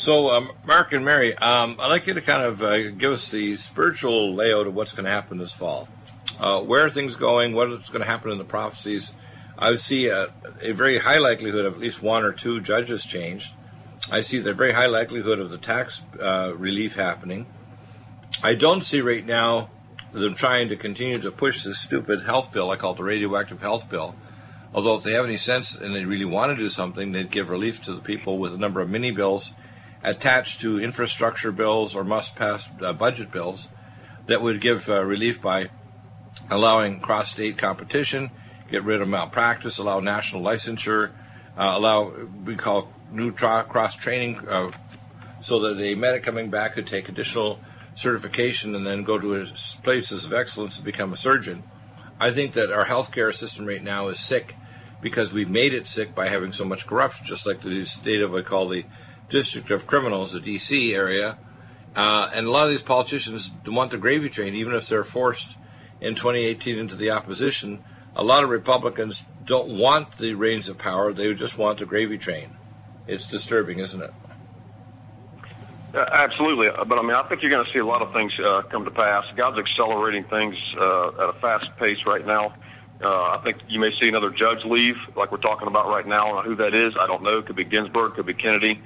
So, um, Mark and Mary, um, I'd like you to kind of uh, give us the spiritual layout of what's going to happen this fall. Uh, where are things going? What's going to happen in the prophecies? I see a, a, very high likelihood of at least one or two judges changed. I see the very high likelihood of the tax uh, relief happening. I don't see right now them trying to continue to push this stupid health bill. I call it the radioactive health bill. Although, if they have any sense and they really want to do something, they'd give relief to the people with a number of mini bills attached to infrastructure bills or must pass uh, budget bills that would give uh, relief by allowing cross state competition, get rid of malpractice, allow national licensure, uh, allow we call new tra- cross training uh, so that a medic coming back could take additional certification and then go to places of excellence to become a surgeon. I think that our healthcare system right now is sick because we've made it sick by having so much corruption, just like the state of what I call the District of Criminals, the D.C. area. Uh, and a lot of these politicians want the gravy train, even if they're forced in 2018 into the opposition. A lot of Republicans don't want the reins of power; they just want the gravy train. It's disturbing, isn't it? Uh, absolutely, but I mean, I think you're going to see a lot of things uh, come to pass. God's accelerating things uh, at a fast pace right now. Uh, I think you may see another judge leave, like we're talking about right now. Who that is, I don't know. Could be Ginsburg, could be Kennedy.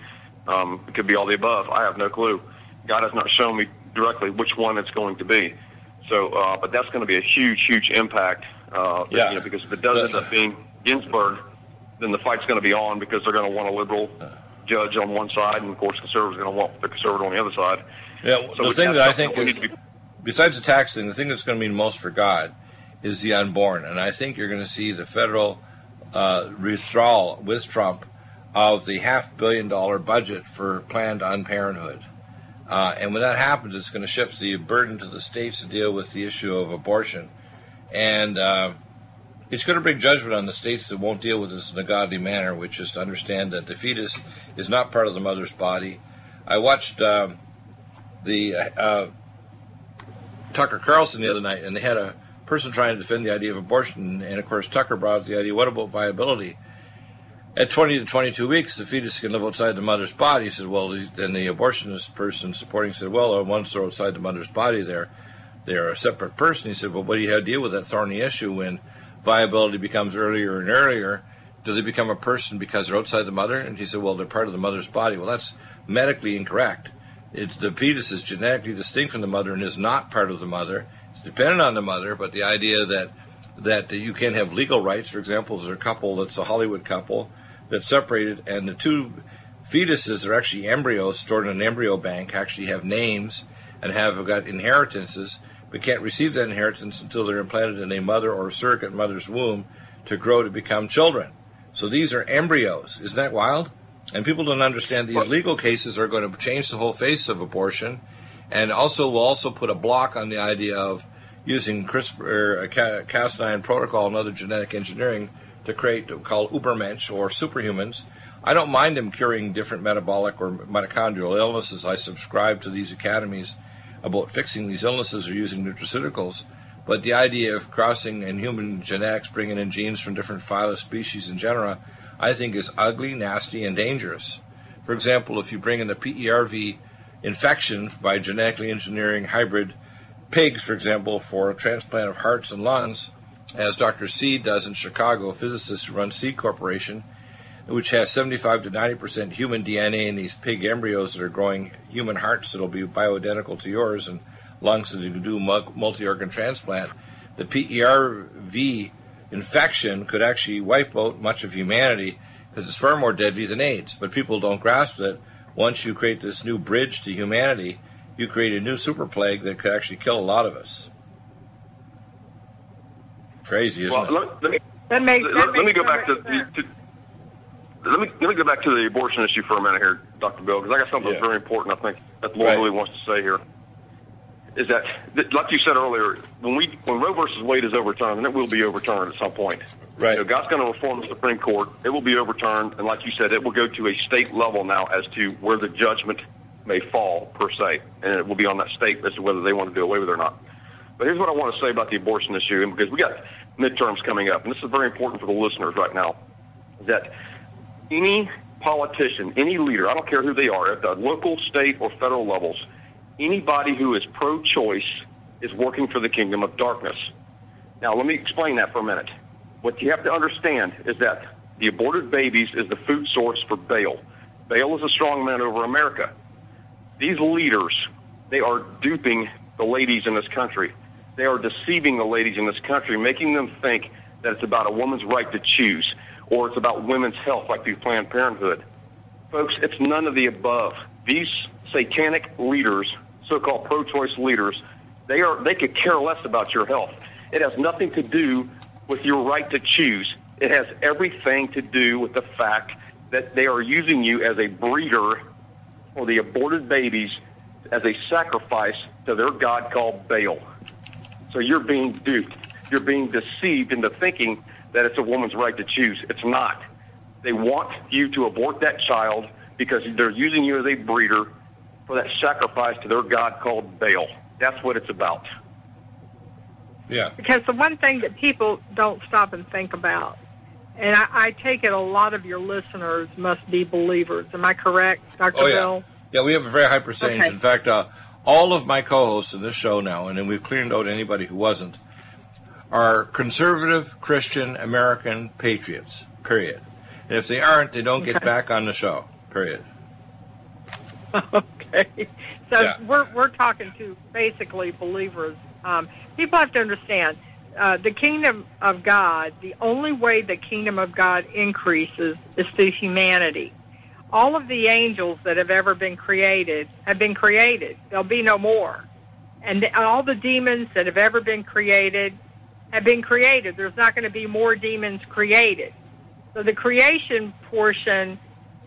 Um, it could be all the above. I have no clue. God has not shown me directly which one it's going to be. So, uh, but that's going to be a huge, huge impact. Uh, yeah. You know, because if it does end up being Ginsburg, then the fight's going to be on because they're going to want a liberal judge on one side, and of course, conservatives are going to want the conservative on the other side. Yeah. So the thing that I think is, be- besides the tax thing, the thing that's going to mean most for God is the unborn, and I think you're going to see the federal uh, withdrawal with Trump of the half billion dollar budget for Planned Unparenthood. Uh, and when that happens, it's going to shift the burden to the states to deal with the issue of abortion. And uh, it's going to bring judgment on the states that won't deal with this in a godly manner, which is to understand that the fetus is not part of the mother's body. I watched um, the uh, Tucker Carlson the other night, and they had a person trying to defend the idea of abortion. And of course, Tucker brought up the idea what about viability? At 20 to 22 weeks, the fetus can live outside the mother's body. He said, well, then the abortionist person supporting said, well, once they're outside the mother's body, they're, they're a separate person. He said, well, what do you have to deal with that thorny issue when viability becomes earlier and earlier? Do they become a person because they're outside the mother? And he said, well, they're part of the mother's body. Well, that's medically incorrect. It, the fetus is genetically distinct from the mother and is not part of the mother. It's dependent on the mother, but the idea that that you can have legal rights, for example, there's a couple that's a Hollywood couple that's separated, and the two fetuses are actually embryos stored in an embryo bank, actually have names and have got inheritances, but can't receive that inheritance until they're implanted in a mother or surrogate mother's womb to grow to become children. So these are embryos. Isn't that wild? And people don't understand these legal cases are going to change the whole face of abortion, and also will also put a block on the idea of using CRISPR, uh, Cas9 protocol, and other genetic engineering to create called Ubermensch or superhumans. I don't mind them curing different metabolic or mitochondrial illnesses. I subscribe to these academies about fixing these illnesses or using nutraceuticals. But the idea of crossing in human genetics, bringing in genes from different phyla, species, and genera, I think is ugly, nasty, and dangerous. For example, if you bring in the PERV infection by genetically engineering hybrid pigs, for example, for a transplant of hearts and lungs, as Dr. Seed does in Chicago, a physicist who runs Seed Corporation, which has 75 to 90 percent human DNA in these pig embryos that are growing human hearts that'll be bioidentical to yours and lungs that you can do multi-organ transplant. The PERV infection could actually wipe out much of humanity because it's far more deadly than AIDS. But people don't grasp that once you create this new bridge to humanity, you create a new super plague that could actually kill a lot of us. Crazy, isn't well, it? Let, let me, that makes, that let, makes let me go back to, to, let me let me go back to the abortion issue for a minute here, Dr. Bill, because I got something yeah. very important. I think that the Lord right. really wants to say here is that, like you said earlier, when we when Roe versus Wade is overturned, and it will be overturned at some point. Right. You know, God's going to reform the Supreme Court. It will be overturned, and like you said, it will go to a state level now as to where the judgment may fall per se, and it will be on that state as to whether they want to do away with it or not. But here's what I want to say about the abortion issue, and because we got midterms coming up, and this is very important for the listeners right now, that any politician, any leader, I don't care who they are, at the local, state, or federal levels, anybody who is pro-choice is working for the kingdom of darkness. Now, let me explain that for a minute. What you have to understand is that the aborted babies is the food source for Baal. Baal is a strong man over America. These leaders, they are duping the ladies in this country. They are deceiving the ladies in this country, making them think that it's about a woman's right to choose or it's about women's health like through Planned Parenthood. Folks, it's none of the above. These satanic leaders, so-called pro-choice leaders, they are they could care less about your health. It has nothing to do with your right to choose. It has everything to do with the fact that they are using you as a breeder for the aborted babies as a sacrifice to their god called Baal. So you're being duped. You're being deceived into thinking that it's a woman's right to choose. It's not. They want you to abort that child because they're using you as a breeder for that sacrifice to their god called Baal. That's what it's about. Yeah. Because the one thing that people don't stop and think about, and I, I take it a lot of your listeners must be believers. Am I correct, Dr. Oh, yeah. Bill? Yeah, we have a very high percentage. Okay. In fact, uh, all of my co-hosts in this show now, and then we've cleared out anybody who wasn't, are conservative Christian American patriots. Period. And if they aren't, they don't get back on the show. Period. okay. So Yeah. we're we're talking to basically believers. Um, people have to understand uh, the kingdom of God. The only way the kingdom of God increases is through humanity. All of the angels that have ever been created have been created. There'll be no more. And all the demons that have ever been created have been created. There's not going to be more demons created. So the creation portion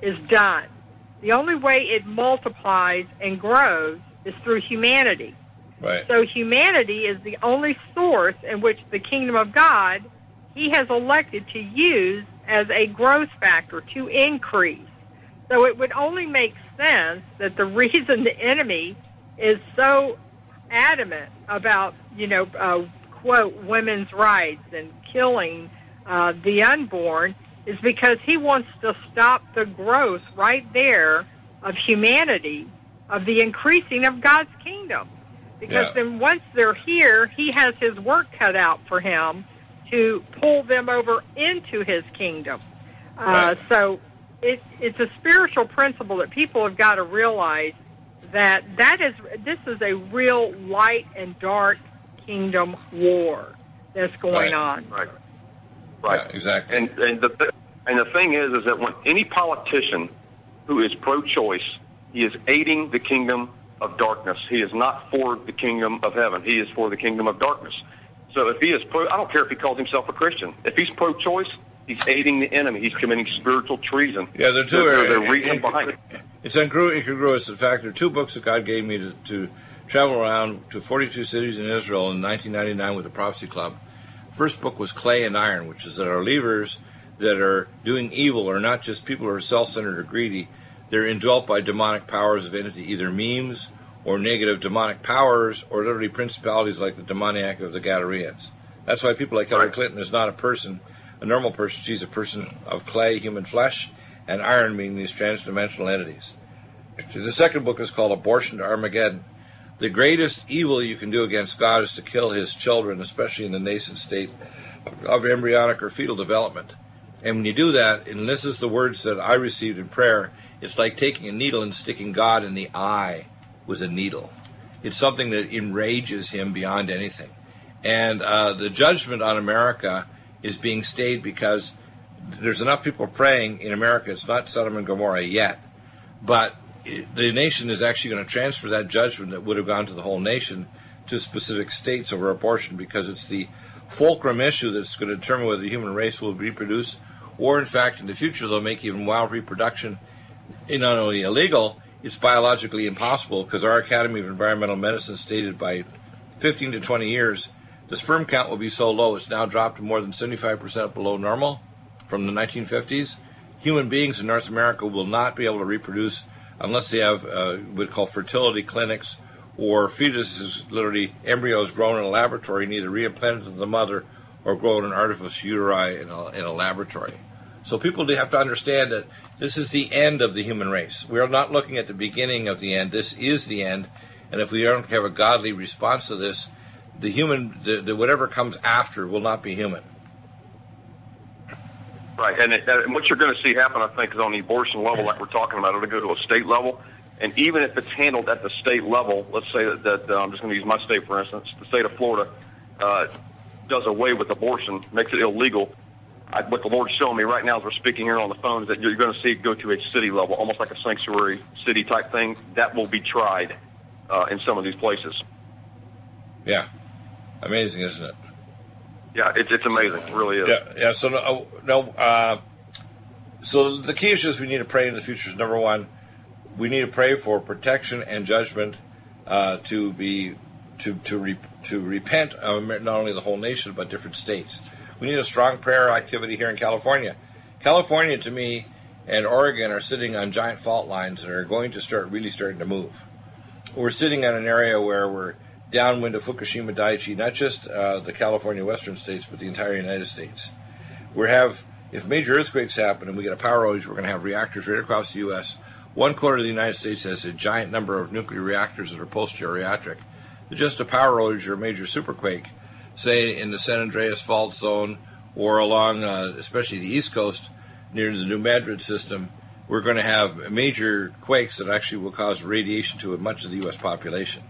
is done. The only way it multiplies and grows is through humanity. Right. So humanity is the only source in which the kingdom of God he has elected to use as a growth factor to increase. So it would only make sense that the reason the enemy is so adamant about, you know, uh, quote, women's rights and killing uh, the unborn is because he wants to stop the growth right there of humanity, of the increasing of God's kingdom. Because Yeah. then once they're here, he has his work cut out for him to pull them over into his kingdom. Uh, Right. so it, it's a spiritual principle that people have got to realize that that is this is a real light and dark kingdom war that's going Right. on. Right. Right. Yeah, exactly. And and the and the thing is, is that when any politician who is pro-choice, he is aiding the kingdom of darkness. He is not for the kingdom of heaven. He is for the kingdom of darkness. So if he is pro, I don't care if he calls himself a Christian. If he's pro-choice, he's aiding the enemy. He's committing spiritual treason. Yeah, they're two. They're, they're reason uh, behind it. It's incongru- incongruous. In fact, there are two books that God gave me to, to travel around to 42 cities in Israel in 1999 with the Prophecy Club. First book was Clay and Iron, which is that our leaders that are doing evil are not just people who are self-centered or greedy. They're indwelt by demonic powers of entity, either memes or negative demonic powers, or literally principalities like the demoniac of the Gadareans. That's why people like Hillary. Clinton is not a person, a normal person. She's a person of clay, human flesh, and iron being these transdimensional entities. The second book is called Abortion to Armageddon. The greatest evil you can do against God is to kill his children, especially in the nascent state of embryonic or fetal development. And when you do that, and this is the words that I received in prayer, it's like taking a needle and sticking God in the eye with a needle. It's something that enrages him beyond anything. And uh, the judgment on America is being stayed because there's enough people praying in America. It's not Sodom and Gomorrah yet, but the nation is actually going to transfer that judgment that would have gone to the whole nation to specific states over abortion because it's the fulcrum issue that's going to determine whether the human race will reproduce or, in fact, in the future, they'll make even wild reproduction not only illegal, it's biologically impossible because our Academy of Environmental Medicine stated by 15 to 20 years, the sperm count will be so low, it's now dropped to more than 75% below normal from the 1950s. Human beings in North America will not be able to reproduce unless they have uh, what we call fertility clinics or fetuses, literally embryos grown in a laboratory, and either reimplanted to the mother or grown in artificial uteri in a, in a laboratory. So people have to understand that this is the end of the human race. We are not looking at the beginning of the end. This is the end. And if we don't have a godly response to this, the human, the, the whatever comes after, will not be human. Right, and, it, and what you're going to see happen, I think, is on the abortion level, like we're talking about, it'll go to a state level. And even if it's handled at the state level, let's say that, that uh, I'm just going to use my state for instance, the state of Florida uh, does away with abortion, makes it illegal. I, what the Lord's showing me right now as we're speaking here on the phone is that you're going to see it go to a city level, almost like a sanctuary city type thing. That will be tried uh, in some of these places. Yeah, amazing, isn't it? Yeah, it's it's amazing. It really is. Yeah, yeah. So no, no. Uh, so the key issues we need to pray in the future is number one, we need to pray for protection and judgment uh, to be to to re, to repent of not only the whole nation but different states. We need a strong prayer activity here in California. California, to me, and Oregon are sitting on giant fault lines that are going to start really starting to move. We're sitting in an area where we're downwind of Fukushima Daiichi, not just uh, the California western states, but the entire United States. We have, if major earthquakes happen and we get a power outage, we're going to have reactors right across the U.S. One quarter of the United States has a giant number of nuclear reactors that are post-geriatric. Just a power outage or a major superquake, say in the San Andreas fault zone or along, uh, especially the East Coast near the New Madrid system, we're going to have major quakes that actually will cause radiation to much of the U.S. population.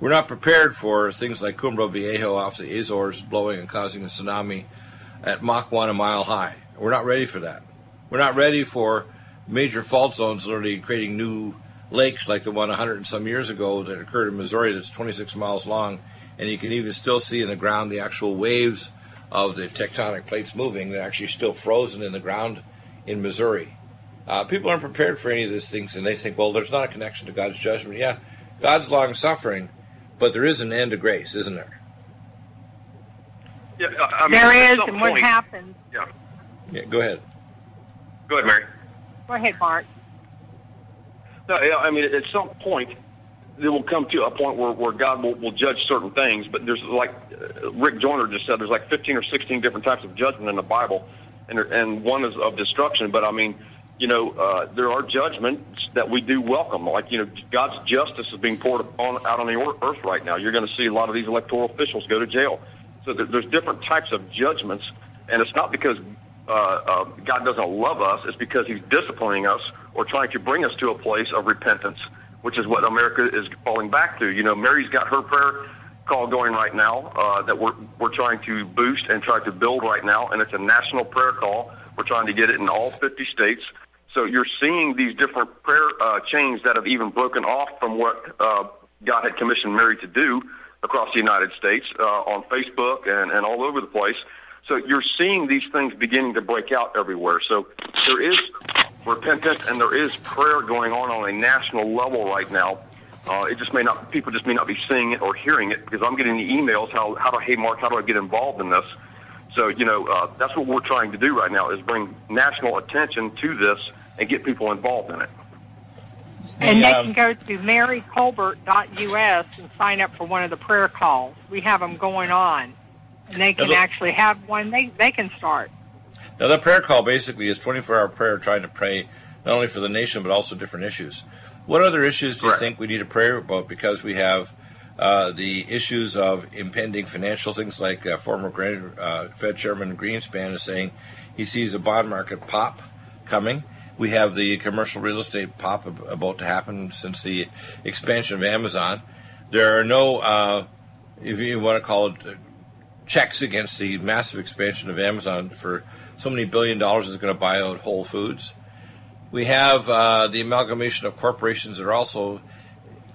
We're not prepared for things like Cumbre Viejo off the Azores blowing and causing a tsunami at Mach 1 a mile high. We're not ready for that. We're not ready for major fault zones literally creating new lakes like the one 100 and some years ago that occurred in Missouri that's 26 miles long. And you can even still see in the ground the actual waves of the tectonic plates moving. They're actually still frozen in the ground in Missouri. Uh, people aren't prepared for any of these things, and they think, well, there's not a connection to God's judgment. Yeah, God's long suffering, but there is an end to grace, isn't there? Yeah, I mean, there at is, some and what happens? Yeah. Yeah, go ahead. Go ahead, Mary. Go ahead, Mark. No, I mean, at some point, there will come to a point where, where God will, will judge certain things. But there's like uh, Rick Joyner just said, there's like 15 or 16 different types of judgment in the Bible, and there- and one is of destruction. But I mean, you know, uh, there are judgments that we do welcome. Like you know, God's justice is being poured out on the earth right now. You're going to see a lot of these electoral officials go to jail. So there, there's different types of judgments, and it's not because uh, uh, God doesn't love us. It's because He's disciplining us or trying to bring us to a place of repentance, which is what America is falling back to. You know, Mary's got her prayer call going right now uh, that we're we're trying to boost and try to build right now, and it's a national prayer call. We're trying to get it in all 50 states. So you're seeing these different prayer uh, chains that have even broken off from what uh, God had commissioned Mary to do across the United States uh, on Facebook and, and all over the place. So you're seeing these things beginning to break out everywhere. So there is repentance and there is prayer going on on a national level right now. Uh, it just may not, people just may not be seeing it or hearing it because I'm getting the emails, how, how do, hey Mark, how do I get involved in this? So, you know, uh, that's what we're trying to do right now is bring national attention to this and get people involved in it. And they can go to marycolbert.us and sign up for one of the prayer calls. We have them going on. And they can actually have one. They, they can start. Now, the prayer call basically is 24 hour prayer trying to pray not only for the nation but also different issues. What other issues do you think we need to pray about? Because we have uh, the issues of impending financial things, like uh, former Gran- uh, Fed Chairman Greenspan is saying he sees a bond market pop coming. We have the commercial real estate pop ab- about to happen since the expansion of Amazon. There are no, uh, if you want to call it, uh, checks against the massive expansion of Amazon for so many billion dollars is going to buy out Whole Foods. We have the amalgamation of corporations that are also,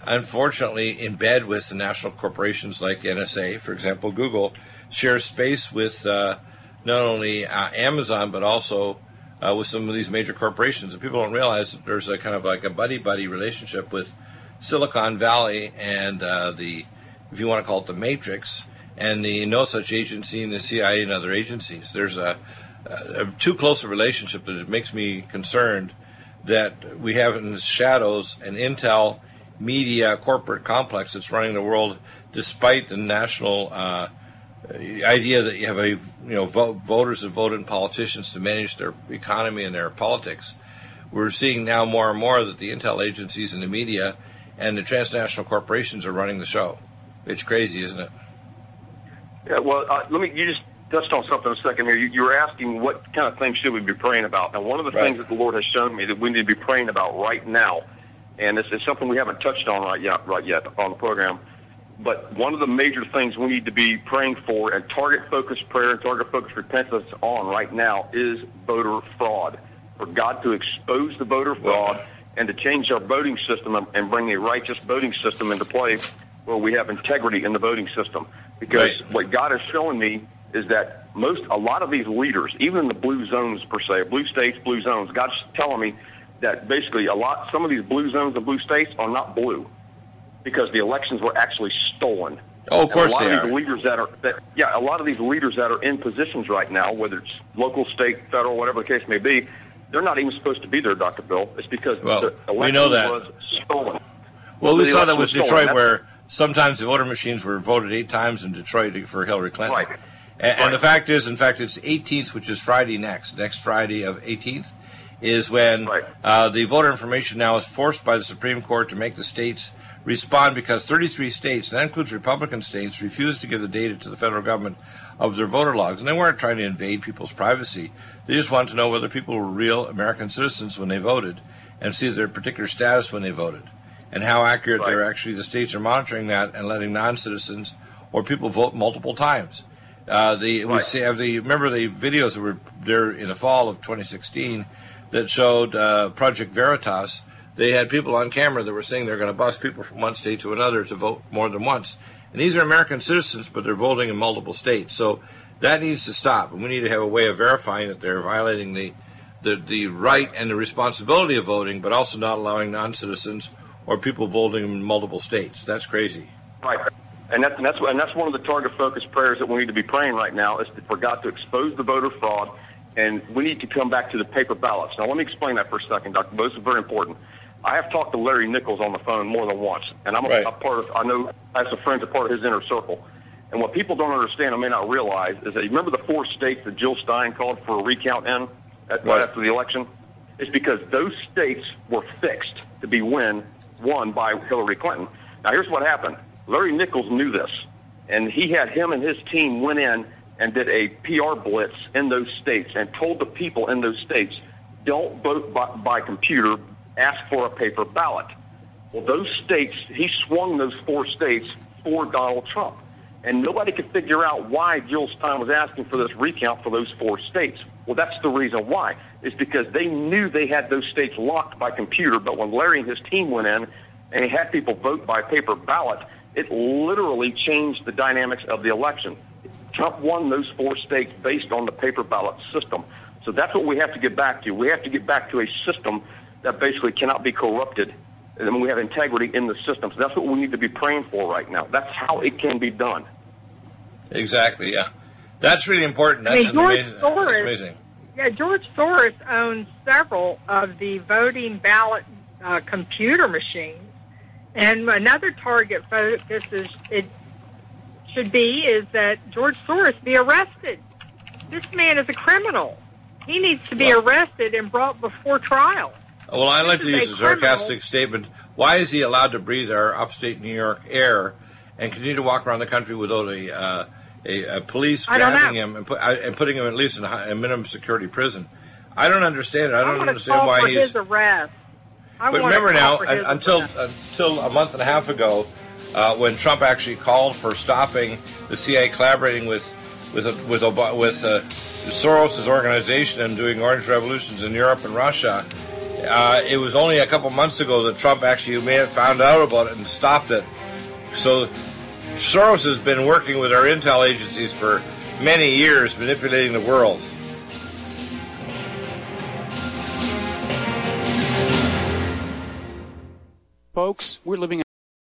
unfortunately, in bed with the national corporations like NSA. For example, Google shares space with uh, not only uh, Amazon but also uh, with some of these major corporations. And people don't realize that there's a kind of like a buddy buddy relationship with Silicon Valley and uh, the, if you want to call it the Matrix, and the No Such Agency and the CIA and other agencies. There's a, a too close a relationship that it makes me concerned that we have in the shadows an intel media corporate complex that's running the world despite the national uh, idea that you have a you know vote, voters that vote in politicians to manage their economy and their politics. We're seeing now more and more that the intel agencies and the media and the transnational corporations are running the show. It's crazy, isn't it? Yeah. Well, uh, let me. You just touched on something a second here. You, you were asking what kind of things should we be praying about. Now, one of the Right. things that the Lord has shown me that we need to be praying about right now, and this is something we haven't touched on right yet, right yet on the program. But one of the major things we need to be praying for and target focused prayer and target focused repentance on right now is voter fraud. For God to expose the voter fraud and to change our voting system and- and bring a righteous voting system into play where we have integrity in the voting system. Because Right. what God is showing me is that most, a lot of these leaders, even in the blue zones per se, blue states, blue zones, God's telling me that basically a lot, some of these blue zones and blue states are not blue because the elections were actually stolen. Oh, of And course a lot they of are. these leaders that are that yeah, a lot of these leaders that are in positions right now, whether it's local, state, federal, whatever the case may be, they're not even supposed to be there, Dr. Bill. It's because Well, the we election know that. was stolen. Well, we saw that with stolen. Detroit, where sometimes the voter machines were voted eight times in Detroit for Hillary Clinton. Right. And, and the fact is, in fact, it's 18th, which is Friday next. Next Friday of 18th is when Right. uh, the voter information now is forced by the Supreme Court to make the states respond because 33 states, and that includes Republican states, refused to give the data to the federal government of their voter logs. And they weren't trying to invade people's privacy. They just wanted to know whether people were real American citizens when they voted and see their particular status when they voted and how accurate Right. they're actually the states are monitoring that and letting non-citizens or people vote multiple times. Uh, the we see have the remember the videos that were there in the fall of 2016 that showed uh, Project Veritas. They had people on camera that were saying they're going to bus people from one state to another to vote more than once. And these are American citizens, but they're voting in multiple states. So that needs to stop, and we need to have a way of verifying that they're violating the the, the right and the responsibility of voting, but also not allowing non-citizens or people voting in multiple states. That's crazy. Right. And that's, and that's and that's one of the target focus prayers that we need to be praying right now is to for God to expose the voter fraud, and we need to come back to the paper ballots. Now, let me explain that for a second, Dr. Bo. This is very important. I have talked to Larry Nichols on the phone more than once, and I'm a, Right. a part of. I know as a friend, a part of his inner circle. And what people don't understand, or may not realize, is that you remember the four states that Jill Stein called for a recount in at, Right. right after the election. It's because those states were fixed to be win won by Hillary Clinton. Now, here's what happened. Larry Nichols knew this, and he had him and his team went in and did a PR blitz in those states and told the people in those states, don't vote by, by computer, ask for a paper ballot. Well, those states, he swung those four states for Donald Trump. And nobody could figure out why Jill Stein was asking for this recount for those four states. Well, that's the reason why. It's because they knew they had those states locked by computer, but when Larry and his team went in and he had people vote by paper ballot, it literally changed the dynamics of the election. Trump won those four states based on the paper ballot system. So that's what we have to get back to. We have to get back to a system that basically cannot be corrupted. And then we have integrity in the system. So that's what we need to be praying for right now. That's how it can be done. Exactly. Yeah, that's really important. I That's, mean, George amazing, Soros- that's amazing. Yeah, George Soros owns several of the voting ballot uh, computer machines, and another target focus is it should be is that George Soros be arrested. This man is a criminal. He needs to be Well- arrested and brought before trial. Well, I like to use a a sarcastic statement. Why is he allowed to breathe our upstate New York air and continue to walk around the country without a uh, a, a police I grabbing him and, put, uh, and putting him at least in a, minimum security prison? I don't understand it. I I don't to understand call why for he's. his arrest. I But remember now, for un- his until arrest. until a month and a half ago, uh, when Trump actually called for stopping the CIA collaborating with with with with uh, Soros's organization and doing orange revolutions in Europe and Russia, uh, it was only a couple months ago that Trump actually found out about it and stopped it. So Soros has been working with our intel agencies for many years, manipulating the world. Folks, we're living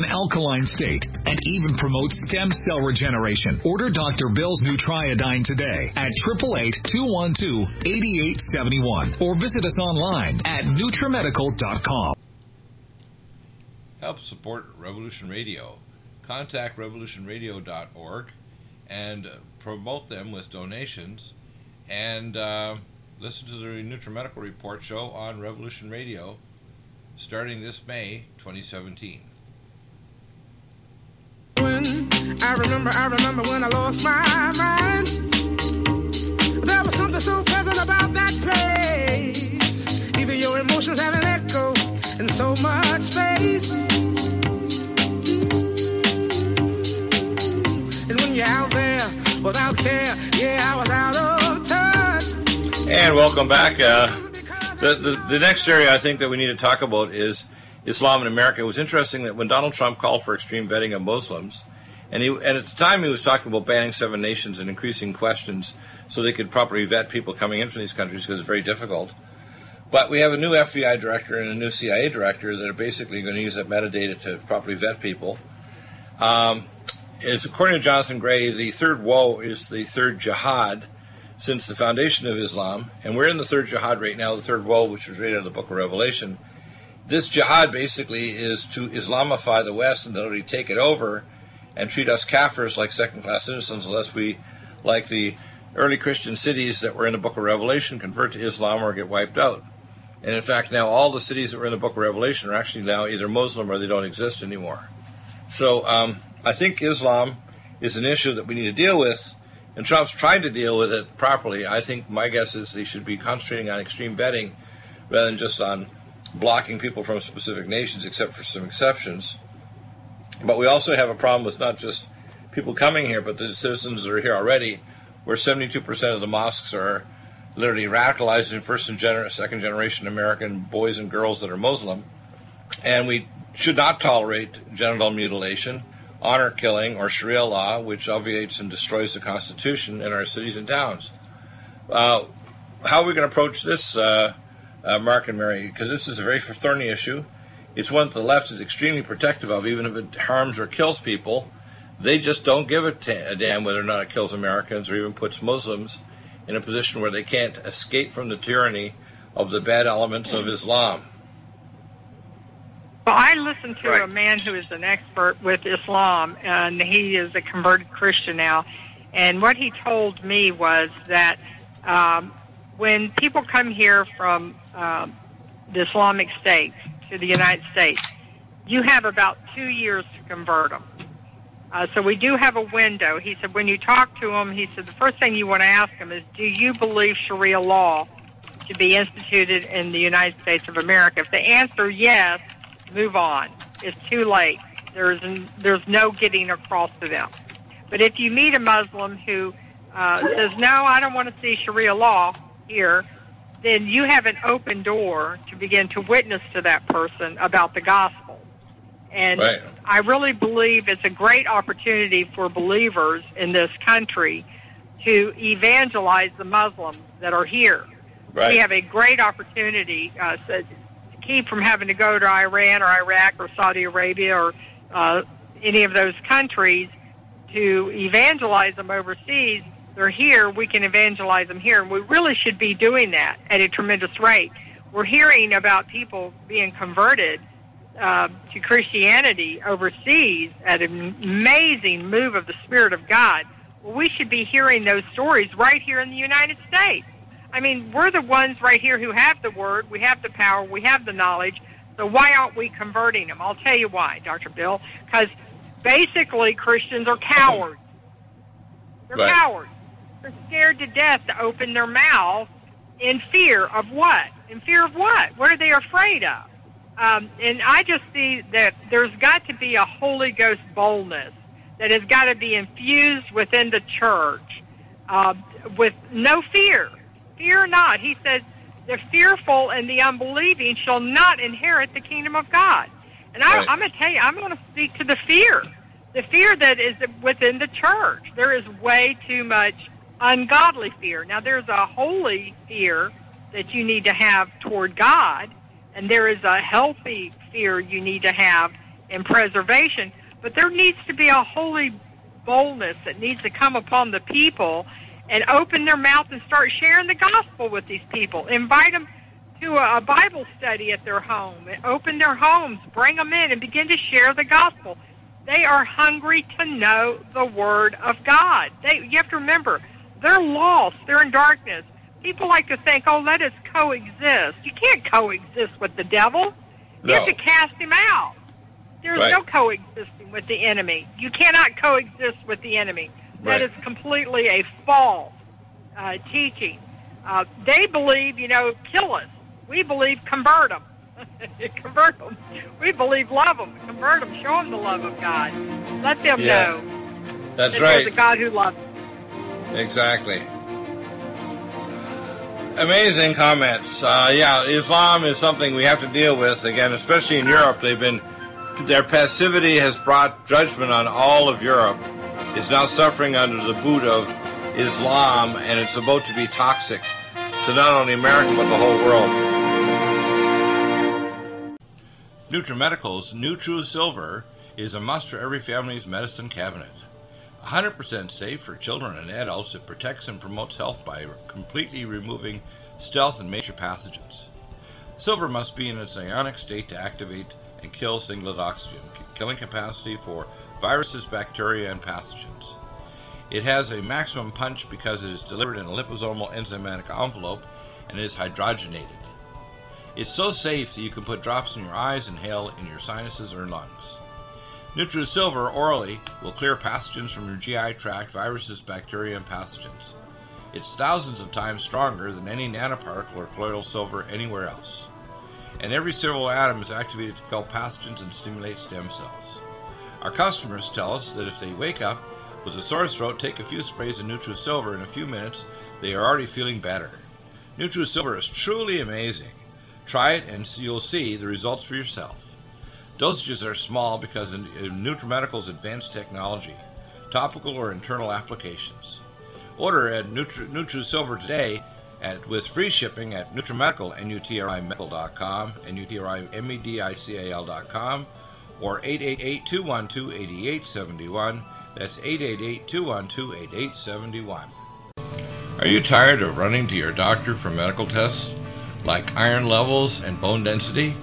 an alkaline state, and even promotes stem cell regeneration. Order Dr. Bill's Nutriodine today at 888-212-8871 or visit us online at NutriMedical.com. Help support Revolution Radio. Contact revolutionradio.org and promote them with donations and uh, listen to the NutriMedical Report show on Revolution Radio starting this May 2017. When I remember, I remember when I lost my mind. There was something so pleasant about that place. Even your emotions have an echo in so much space. And when you're out there without care, yeah, I was out of touch. And welcome back. Uh, the, the, the next area I think that we need to talk about is Islam in America. It was interesting that when Donald Trump called for extreme vetting of Muslims, and he and at the time he was talking about banning seven nations and increasing questions so they could properly vet people coming in from these countries because it's very difficult. But we have a new FBI director and a new CIA director that are basically going to use that metadata to properly vet people. Um, is according to Jonathan Gray, the third woe is the third jihad since the foundation of Islam, and we're in the third jihad right now, the third woe, which was right out of the Book of Revelation this jihad basically is to Islamify the West and literally take it over and treat us kafirs like second class citizens unless we, like the early Christian cities that were in the book of Revelation, convert to Islam or get wiped out. And in fact, now all the cities that were in the book of Revelation are actually now either Muslim or they don't exist anymore. So um, I think Islam is an issue that we need to deal with, and Trump's trying to deal with it properly. I think my guess is he should be concentrating on extreme vetting rather than just on blocking people from specific nations, except for some exceptions. But we also have a problem with not just people coming here, but the citizens that are here already, where 72% of the mosques are literally radicalizing first and gener- second generation American boys and girls that are Muslim. And we should not tolerate genital mutilation, honor killing, or Sharia law, which obviates and destroys the Constitution in our cities and towns. Uh, how are we going to approach this? Uh, uh, Mark and Mary, because this is a very thorny issue. It's one that the left is extremely protective of, even if it harms or kills people. They just don't give a, t- a damn whether or not it kills Americans or even puts Muslims in a position where they can't escape from the tyranny of the bad elements of Islam. Well, I listened to right. a man who is an expert with Islam, and he is a converted Christian now. And what he told me was that um, when people come here from um, the Islamic State to the United States, you have about two years to convert them. Uh, so we do have a window. He said when you talk to them, he said the first thing you want to ask them is, do you believe Sharia law to be instituted in the United States of America? If they answer yes, move on. It's too late. There's there's no getting across to them. But if you meet a Muslim who uh, says no, I don't want to see Sharia law here, then you have an open door to begin to witness to that person about the gospel. And right. I really believe it's a great opportunity for believers in this country to evangelize the Muslims that are here. Right. We have a great opportunity uh, to keep from having to go to Iran or Iraq or Saudi Arabia or uh, any of those countries to evangelize them overseas. They're here. We can evangelize them here, and we really should be doing that at a tremendous rate. We're hearing about people being converted uh, to Christianity overseas at an amazing move of the Spirit of God. Well, we should be hearing those stories right here in the United States. I mean, we're the ones right here who have the Word, we have the power, we have the knowledge. So why aren't we converting them? I'll tell you why, Dr. Bill. Because basically Christians are cowards. They're right. cowards. They're scared to death to open their mouth in fear of what? In fear of what? What are they afraid of? Um, and I just see that there's got to be a Holy Ghost boldness that has got to be infused within the church uh, with no fear. Fear not. He says, the fearful and the unbelieving shall not inherit the kingdom of God. And I, right. I'm going to tell you, I'm going to speak to the fear, the fear that is within the church. There is way too much ungodly fear. Now, there's a holy fear that you need to have toward God, and there is a healthy fear you need to have in preservation. But there needs to be a holy boldness that needs to come upon the people and open their mouth and start sharing the gospel with these people. Invite them to a Bible study at their home. Open their homes, bring them in, and begin to share the gospel. They are hungry to know the Word of God. They, you have to remember, they're lost. They're in darkness. People like to think, oh, let us coexist. You can't coexist with the devil. You have to cast him out. There's right. no coexisting with the enemy. You cannot coexist with the enemy. That right. is completely a false uh, teaching. Uh, they believe, you know, kill us. We believe convert them. convert them. We believe love them. Convert them. Show them the love of God. Let them yeah. know. That's that right. There's a God who loves them. Exactly amazing comments. Uh, yeah, Islam is something we have to deal with again, especially in Europe. They've been their passivity has brought judgment on all of Europe. It's now suffering under the boot of Islam, and it's about to be toxic to not only America but the whole world. NutriMedical's NutriSilver is a must for every family's medicine cabinet. 100% safe for children and adults, it protects and promotes health by completely removing stealth and major pathogens. Silver must be in its ionic state to activate and kill singlet oxygen, killing capacity for viruses, bacteria, and pathogens. It has a maximum punch because it is delivered in a liposomal enzymatic envelope and is hydrogenated. It's so safe that you can put drops in your eyes inhale in your sinuses or lungs. NutriSilver orally will clear pathogens from your GI tract, viruses, bacteria, and pathogens. It's thousands of times stronger than any nanoparticle or colloidal silver anywhere else. And every silver atom is activated to kill pathogens and stimulate stem cells. Our customers tell us that if they wake up with a sore throat, take a few sprays of NutriSilver in a few minutes, they are already feeling better. NutriSilver is truly amazing. Try it and you'll see the results for yourself. Dosages are small because of NutriMedical's advanced technology, topical or internal applications. Order at Nutri- NutriSilver today at, with free shipping at NutriMedical, N-U-T-R-I-Medical.com, N-U-T-R-I-M-E-D-I-C-A-L.com, or 888-212-8871. That's 888-212-8871. Are you tired of running to your doctor for medical tests? like iron levels and bone density?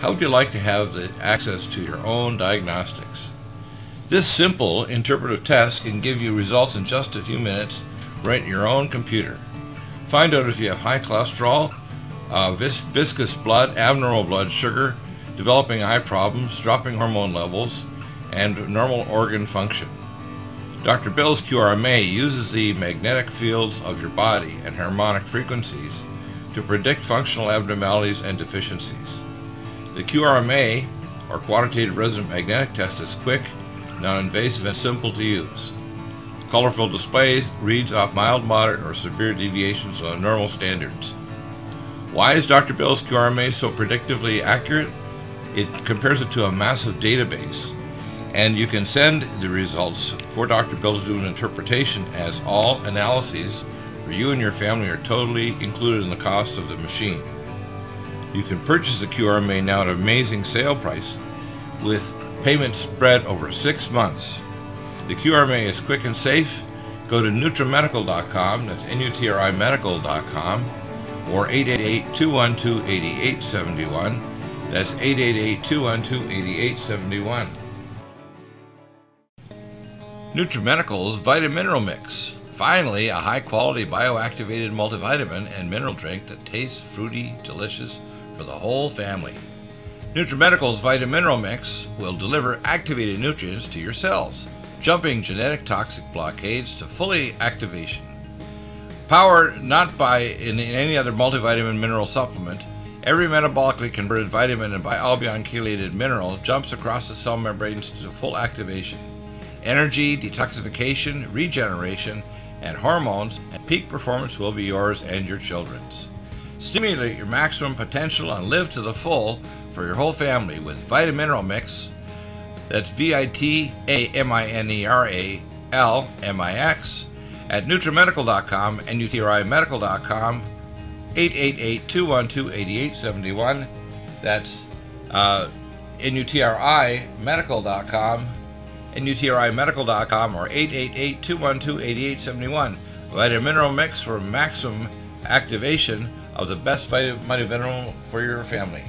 How would you like to have the access to your own diagnostics? This simple interpretive test can give you results in just a few minutes right in your own computer. Find out if you have high cholesterol, uh, vis- viscous blood, abnormal blood sugar, developing eye problems, dropping hormone levels, and normal organ function. Dr. Bill's QRMA uses the magnetic fields of your body and harmonic frequencies to predict functional abnormalities and deficiencies. The QRMA, or Quantitative Resonant Magnetic Test, is quick, non-invasive, and simple to use. Colorful displays reads off mild, moderate, or severe deviations on normal standards. Why is Dr. Bill's QRMA so predictively accurate? It compares it to a massive database, and you can send the results for Dr. Bill to do an interpretation as all analyses for you and your family are totally included in the cost of the machine. You can purchase the QRMA now at an amazing sale price with payments spread over six months. The QRMA is quick and safe. Go to NutriMedical.com, that's N-U-T-R-I Medical.com, or 888-212-8871. That's 888-212-8871. NutriMedical's Vitamineral Mix. Finally, a high-quality bioactivated multivitamin and mineral drink that tastes fruity, delicious for the whole family. NutriMedical's Vitamineral Mix will deliver activated nutrients to your cells, jumping genetic toxic blockades to fully activation. Powered not by in any other multivitamin mineral supplement, every metabolically converted vitamin and bialbion chelated mineral jumps across the cell membranes to full activation. Energy, detoxification, regeneration, and hormones, and peak performance will be yours and your children's. Stimulate your maximum potential and live to the full for your whole family with Vitamineral Mix. That's V I T A M I N E R A L M I X at NutriMedical.com and UTRIMedical.com 888-212-8871. That's uh, NUTRIMedical.com NUTRIMedical.com or 888-212-8871. Vitamineral Mix for maximum activation of the best vitamin mineral for your family.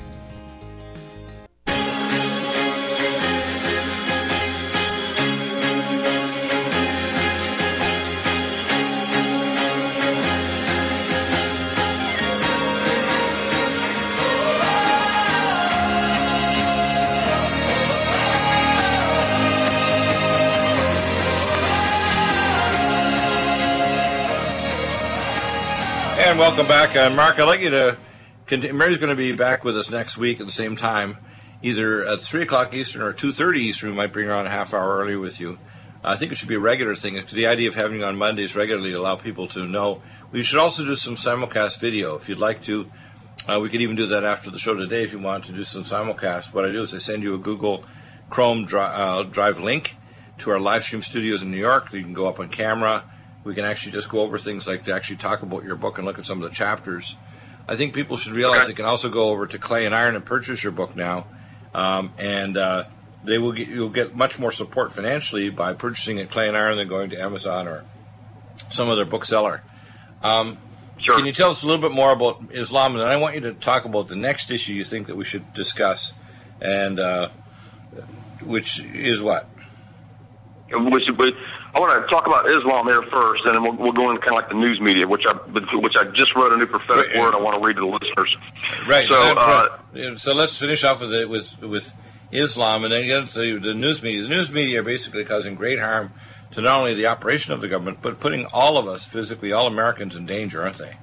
And welcome back. Uh, Mark, I'd like you to continue. Mary's going to be back with us next week at the same time, either at 3 o'clock Eastern or 2.30 Eastern. We might bring her on a half hour earlier with you. I think it should be a regular thing. The idea of having you on Mondays regularly allow people to know. We should also do some simulcast video if you'd like to. Uh, we could even do that after the show today if you want to do some simulcast. What I do is I send you a Google Chrome uh, Drive link to our live stream studios in New York. You can go up on camera we can actually just go over things like to actually talk about your book and look at some of the chapters. I think people should realize okay. they can also go over to Clay and Iron and purchase your book now, um, and uh, they will get you'll get much more support financially by purchasing at Clay and Iron than going to Amazon or some other bookseller. Um, sure. Can you tell us a little bit more about Islam, and then I want you to talk about the next issue you think that we should discuss, and uh, which is what? Which, I want to talk about Islam here first, and then we'll, we'll go into kind of like the news media, which I which I just wrote a new prophetic right. word I want to read to the listeners. Right. So, uh, so let's finish off with it with with Islam, and then get to the news media. The news media are basically causing great harm to not only the operation of the government, but putting all of us, physically, all Americans, in danger, aren't they?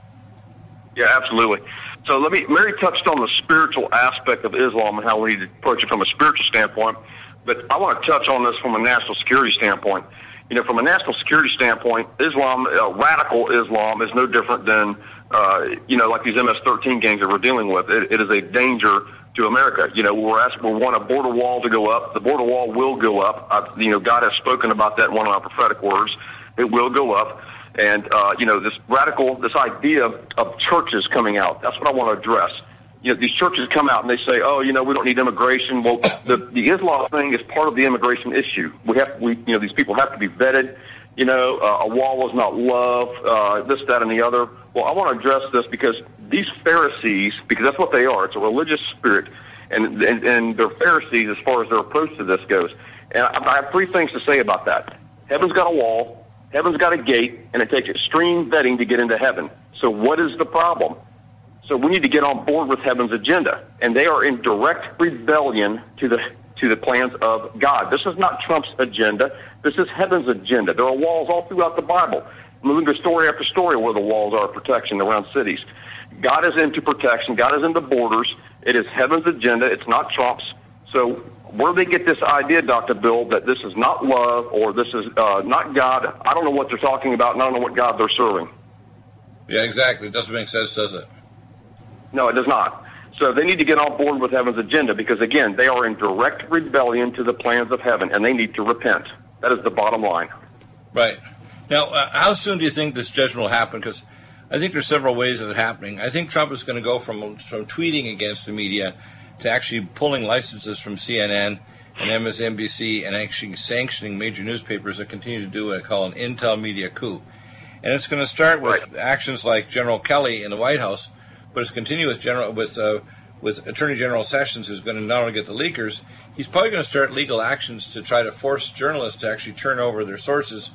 Yeah, absolutely. So let me. Mary touched on the spiritual aspect of Islam and how we need to approach it from a spiritual standpoint, but I want to touch on this from a national security standpoint you know, from a national security standpoint, Islam, uh, radical Islam, is no different than, uh, you know, like these MS-13 gangs that we're dealing with. It, it is a danger to America. You know, we're asking, we want a border wall to go up. The border wall will go up. I, you know, God has spoken about that in one of our prophetic words. It will go up. And, uh, you know, this radical, this idea of churches coming out, that's what I want to address you know, these churches come out and they say, oh, you know, we don't need immigration. Well, the, the Islam thing is part of the immigration issue. We have, we, you know, these people have to be vetted. You know, uh, a wall is not love, uh, this, that, and the other. Well, I want to address this because these Pharisees, because that's what they are, it's a religious spirit, and, and, and they're Pharisees as far as their approach to this goes. And I, I have three things to say about that. Heaven's got a wall, heaven's got a gate, and it takes extreme vetting to get into heaven. So what is the problem? So we need to get on board with heaven's agenda, and they are in direct rebellion to the to the plans of God. This is not Trump's agenda. This is heaven's agenda. There are walls all throughout the Bible. Moving to story after story where the walls are protection around cities. God is into protection. God is into borders. It is heaven's agenda. It's not Trump's. So where they get this idea, Dr. Bill, that this is not love or this is uh, not God, I don't know what they're talking about and I don't know what God they're serving. Yeah, exactly. It doesn't make sense, does it? No, it does not. So they need to get on board with heaven's agenda because, again, they are in direct rebellion to the plans of heaven and they need to repent. That is the bottom line. Right. Now, uh, how soon do you think this judgment will happen? Because I think there's several ways of it happening. I think Trump is going to go from from tweeting against the media to actually pulling licenses from CNN and MSNBC and actually sanctioning major newspapers that continue to do what I call an intel media coup. And it's going to start with right. actions like General Kelly in the White House, but it's continue with General with uh, with Attorney General Sessions, who's going to not only get the leakers, he's probably going to start legal actions to try to force journalists to actually turn over their sources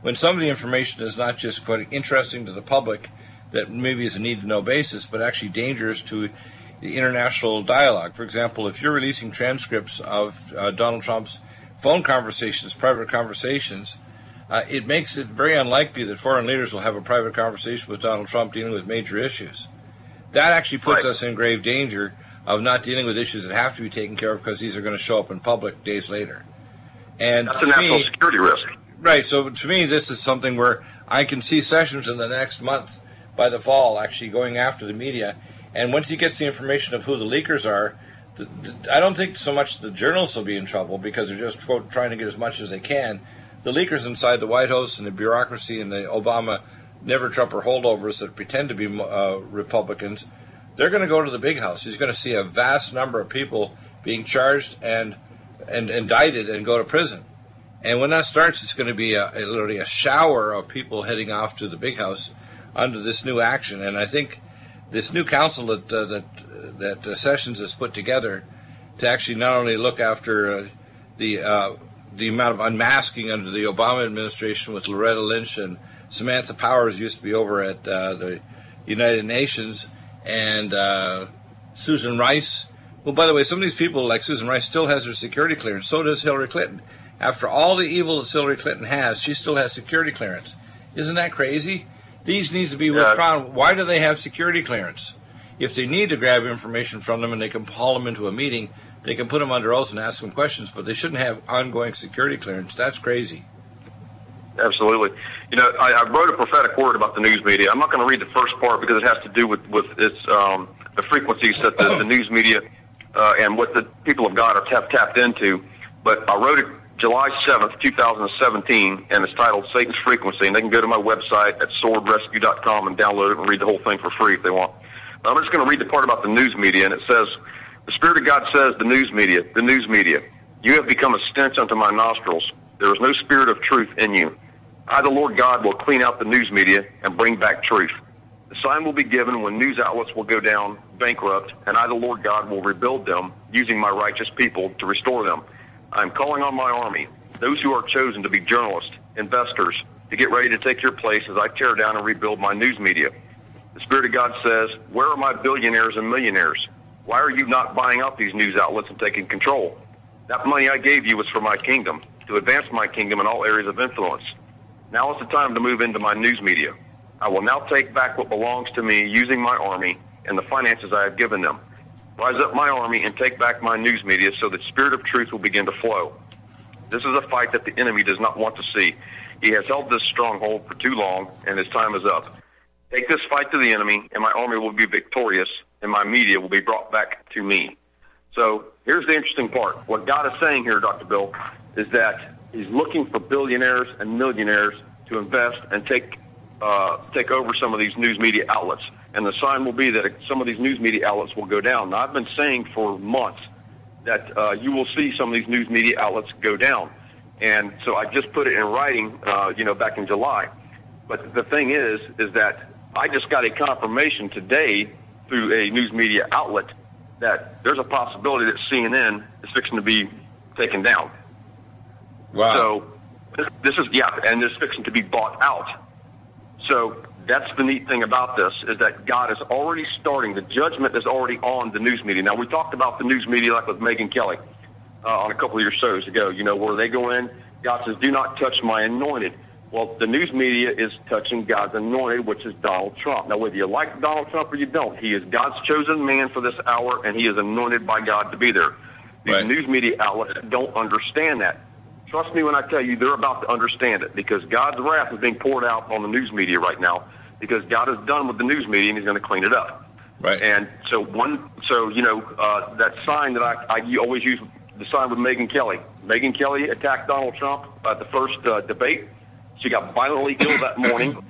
when some of the information is not just quite interesting to the public, that maybe is a need to know basis, but actually dangerous to the international dialogue. For example, if you're releasing transcripts of uh, Donald Trump's phone conversations, private conversations, uh, it makes it very unlikely that foreign leaders will have a private conversation with Donald Trump dealing with major issues. That actually puts right. us in grave danger of not dealing with issues that have to be taken care of because these are going to show up in public days later. And that's a national me, security risk. Right. So to me, this is something where I can see Sessions in the next month by the fall actually going after the media. And once he gets the information of who the leakers are, the, the, I don't think so much the journalists will be in trouble because they're just quote, trying to get as much as they can. The leakers inside the White House and the bureaucracy and the Obama never Trumper holdovers that pretend to be uh, Republicans, they're going to go to the big house. He's going to see a vast number of people being charged and and indicted and go to prison. And when that starts, it's going to be a, a, literally a shower of people heading off to the big house under this new action. And I think this new council that uh, that that uh, Sessions has put together to actually not only look after uh, the uh, the amount of unmasking under the Obama administration with Loretta Lynch and Samantha Powers used to be over at uh, the United Nations and uh, Susan Rice. Well, by the way, some of these people, like Susan Rice, still has her security clearance. So does Hillary Clinton. After all the evil that Hillary Clinton has, she still has security clearance. Isn't that crazy? These needs to be withdrawn. Why do they have security clearance? If they need to grab information from them and they can call them into a meeting, they can put them under oath and ask them questions, but they shouldn't have ongoing security clearance. That's crazy. Absolutely. You know, I, I wrote a prophetic word about the news media. I'm not going to read the first part because it has to do with with its um, the frequencies that the, the news media uh, and what the people of God are tap, tapped into. But I wrote it July 7th, 2017, and it's titled Satan's Frequency. And they can go to my website at swordrescue.com and download it and read the whole thing for free if they want. But I'm just going to read the part about the news media, and it says, The Spirit of God says, the news media, the news media, you have become a stench unto my nostrils. There is no spirit of truth in you. I, the Lord God, will clean out the news media and bring back truth. The sign will be given when news outlets will go down bankrupt, and I, the Lord God, will rebuild them using my righteous people to restore them. I'm calling on my army, those who are chosen to be journalists, investors, to get ready to take your place as I tear down and rebuild my news media. The Spirit of God says, where are my billionaires and millionaires? Why are you not buying up these news outlets and taking control? That money I gave you was for my kingdom, to advance my kingdom in all areas of influence. Now is the time to move into my news media. I will now take back what belongs to me using my army and the finances I have given them. Rise up my army and take back my news media so that spirit of truth will begin to flow. This is a fight that the enemy does not want to see. He has held this stronghold for too long, and his time is up. Take this fight to the enemy, and my army will be victorious, and my media will be brought back to me. So here's the interesting part. What God is saying here, Dr. Bill, is that he's looking for billionaires and millionaires to invest and take uh, take over some of these news media outlets. And the sign will be that some of these news media outlets will go down. Now, I've been saying for months that uh, you will see some of these news media outlets go down. And so I just put it in writing, uh, you know, back in July. But the thing is, is that I just got a confirmation today through a news media outlet that there's a possibility that CNN is fixing to be taken down. Wow. So this, this is yeah, and it's fixing to be bought out. So that's the neat thing about this is that God is already starting. The judgment is already on the news media. Now we talked about the news media like with Megyn Kelly uh, on a couple of your shows ago. You know where they go in. God says, "Do not touch my anointed." Well, the news media is touching God's anointed, which is Donald Trump. Now, whether you like Donald Trump or you don't, he is God's chosen man for this hour, and he is anointed by God to be there. These Right. news media outlets don't understand that. Trust me when I tell you they're about to understand it because God's wrath is being poured out on the news media right now because God is done with the news media and he's going to clean it up. Right. And so one, so you know uh, that sign that I, I always use the sign with Megyn Kelly. Megyn Kelly attacked Donald Trump at the first uh, debate. She got violently ill that morning.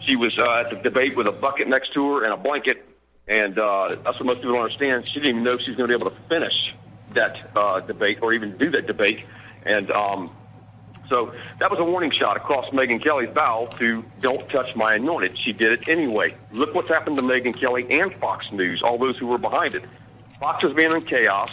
She was uh, at the debate with a bucket next to her and a blanket, and uh, that's what most people don't understand. She didn't even know she was going to be able to finish that uh, debate or even do that debate. And um, so that was a warning shot across Megyn Kelly's bow to don't touch my anointed. She did it anyway. Look what's happened to Megyn Kelly and Fox News, all those who were behind it. Fox has been in chaos,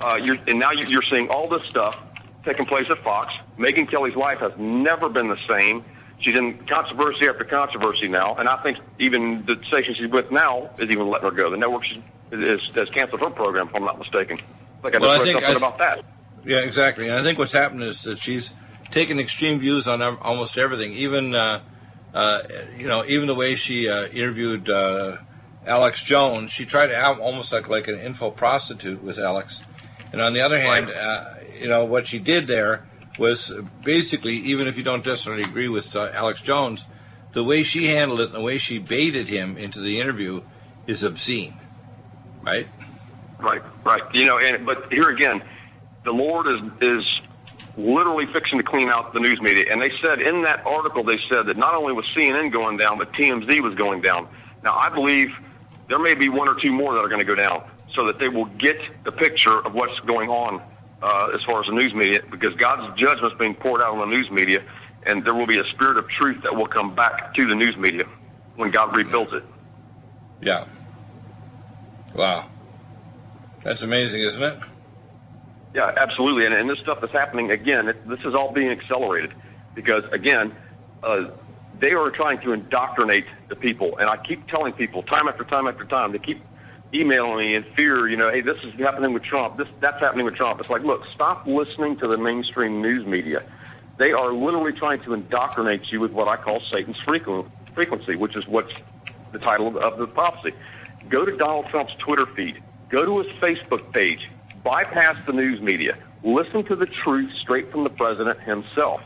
uh, you're, and now you- you're seeing all this stuff taking place at Fox. Megyn Kelly's life has never been the same. She's in controversy after controversy now, and I think even the station she's with now is even letting her go. The network is, has canceled her program, if I'm not mistaken. Like I Well, I just read think something I- about that. Yeah, exactly. And I think what's happened is that she's taken extreme views on almost everything. Even, uh, uh, you know, even the way she uh, interviewed uh, Alex Jones, she tried to have almost like like an info prostitute with Alex. And on the other hand, uh, you know, what she did there was basically, even if you don't necessarily agree with uh, Alex Jones, the way she handled it and the way she baited him into the interview is obscene, right? Right, right. You know, and but here again, the Lord is is literally fixing to clean out the news media. And they said in that article, they said that not only was CNN going down, but TMZ was going down. Now, I believe there may be one or two more that are going to go down, so that they will get the picture of what's going on uh, as far as the news media, because God's judgment is being poured out on the news media, and there will be a spirit of truth that will come back to the news media when God rebuilds it. Yeah. Wow. That's amazing, isn't it? Yeah, absolutely. And, and this stuff that's happening again. It, this is all being accelerated because, again, uh, they are trying to indoctrinate the people. And I keep telling people time after time after time, they keep emailing me in fear, you know, hey, this is happening with Trump. This That's happening with Trump. It's like, look, stop listening to the mainstream news media. They are literally trying to indoctrinate you with what I call Satan's frequency, which is what's the title of the prophecy. Go to Donald Trump's Twitter feed. Go to his Facebook page. Bypass the news media. Listen to the truth straight from the president himself.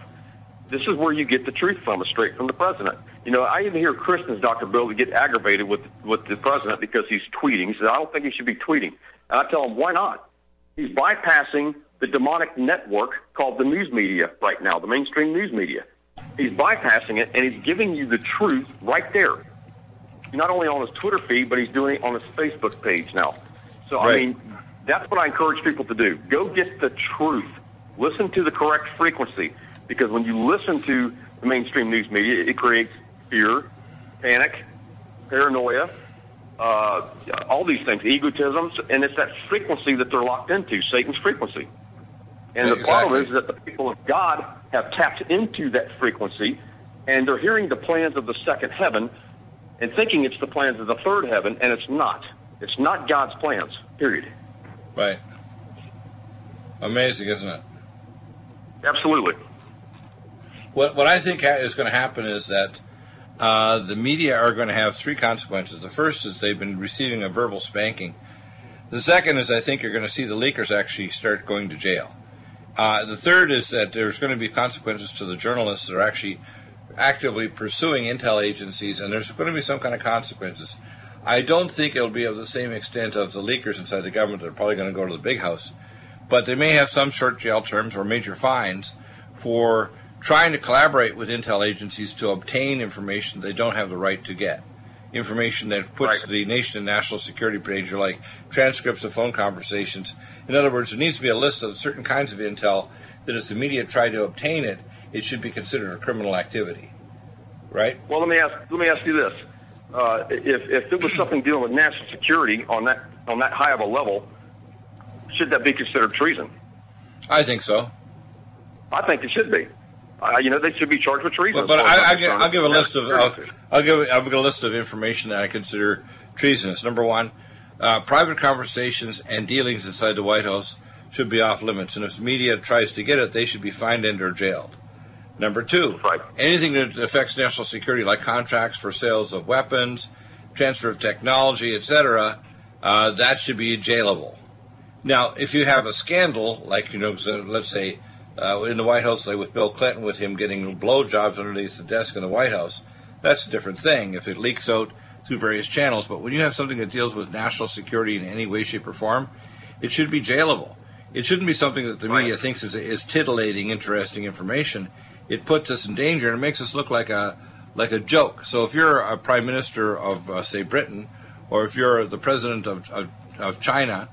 This is where you get the truth from, is straight from the president. You know, I even hear Christians, Dr. Bill, get aggravated with with the president because he's tweeting. He says, I don't think he should be tweeting. And I tell him, why not? He's bypassing the demonic network called the news media right now, the mainstream news media. He's bypassing it, and he's giving you the truth right there. Not only on his Twitter feed, but he's doing it on his Facebook page now. So, I mean, that's what I encourage people to do. Go get the truth. Listen to the correct frequency. Because when you listen to the mainstream news media, it creates fear, panic, paranoia, uh, all these things, egotisms, and it's that frequency that they're locked into, Satan's frequency. And the problem is that the people of God have tapped into that frequency, and they're hearing the plans of the second heaven and thinking it's the plans of the third heaven, and it's not. It's not God's plans, period. Right. Amazing, isn't it? Absolutely. What what I think is going to happen is that uh, the media are going to have three consequences. The first is they've been receiving a verbal spanking. The second is I think you're going to see the leakers actually start going to jail. Uh, the third is that there's going to be consequences to the journalists that are actually actively pursuing intel agencies, and there's going to be some kind of consequences. I don't think it'll be of the same extent of the leakers inside the government that are probably going to go to the big house, but they may have some short jail terms or major fines for trying to collaborate with intel agencies to obtain information they don't have the right to get. Information that puts Right. the nation in national security danger, like transcripts of phone conversations. In other words, there needs to be a list of certain kinds of intel that if the media try to obtain it, it should be considered a criminal activity. Right? Well, let me ask. Let me ask you this: uh, if if it was something dealing with national security on that on that high of a level, should that be considered treason? I think so. I think it should be. Uh, you know, they should be charged with treason. But, but as far as I, I I'm give, concerned. I'll give a list of I'll. I'll give I'll give a list of information that I consider treasonous. Number one, uh, private conversations and dealings inside the White House should be off limits, and if the media tries to get it, they should be fined and or jailed. Number two, Right. anything that affects national security, like contracts for sales of weapons, transfer of technology, etc., uh, that should be jailable. Now, if you have a scandal, like you know, let's say uh, in the White House, like with Bill Clinton, with him getting blowjobs underneath the desk in the White House, that's a different thing. If it leaks out through various channels, but when you have something that deals with national security in any way, shape, or form, it should be jailable. It shouldn't be something that the media thinks is, is titillating, interesting information. It puts us in danger and it makes us look like a like a joke. So if you're a prime minister of, uh, say, Britain, or if you're the president of, of, of China,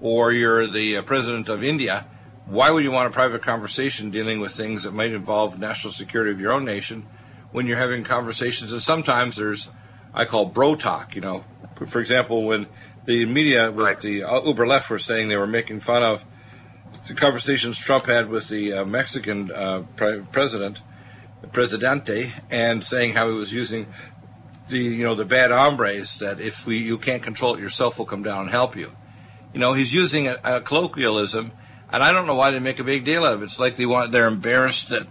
or you're the uh, president of India, why would you want a private conversation dealing with things that might involve national security of your own nation when you're having conversations? And sometimes there's, I call bro talk. You know, for example, when the media with Right. the uh, uber left were saying they were making fun of the conversations Trump had with the uh, Mexican uh, pre- president, Presidente, and saying how he was using the you know the bad hombres that if we you can't control it yourself, we'll come down and help you. You know, he's using a, a colloquialism, and I don't know why they make a big deal out of it. It's like they want they're embarrassed that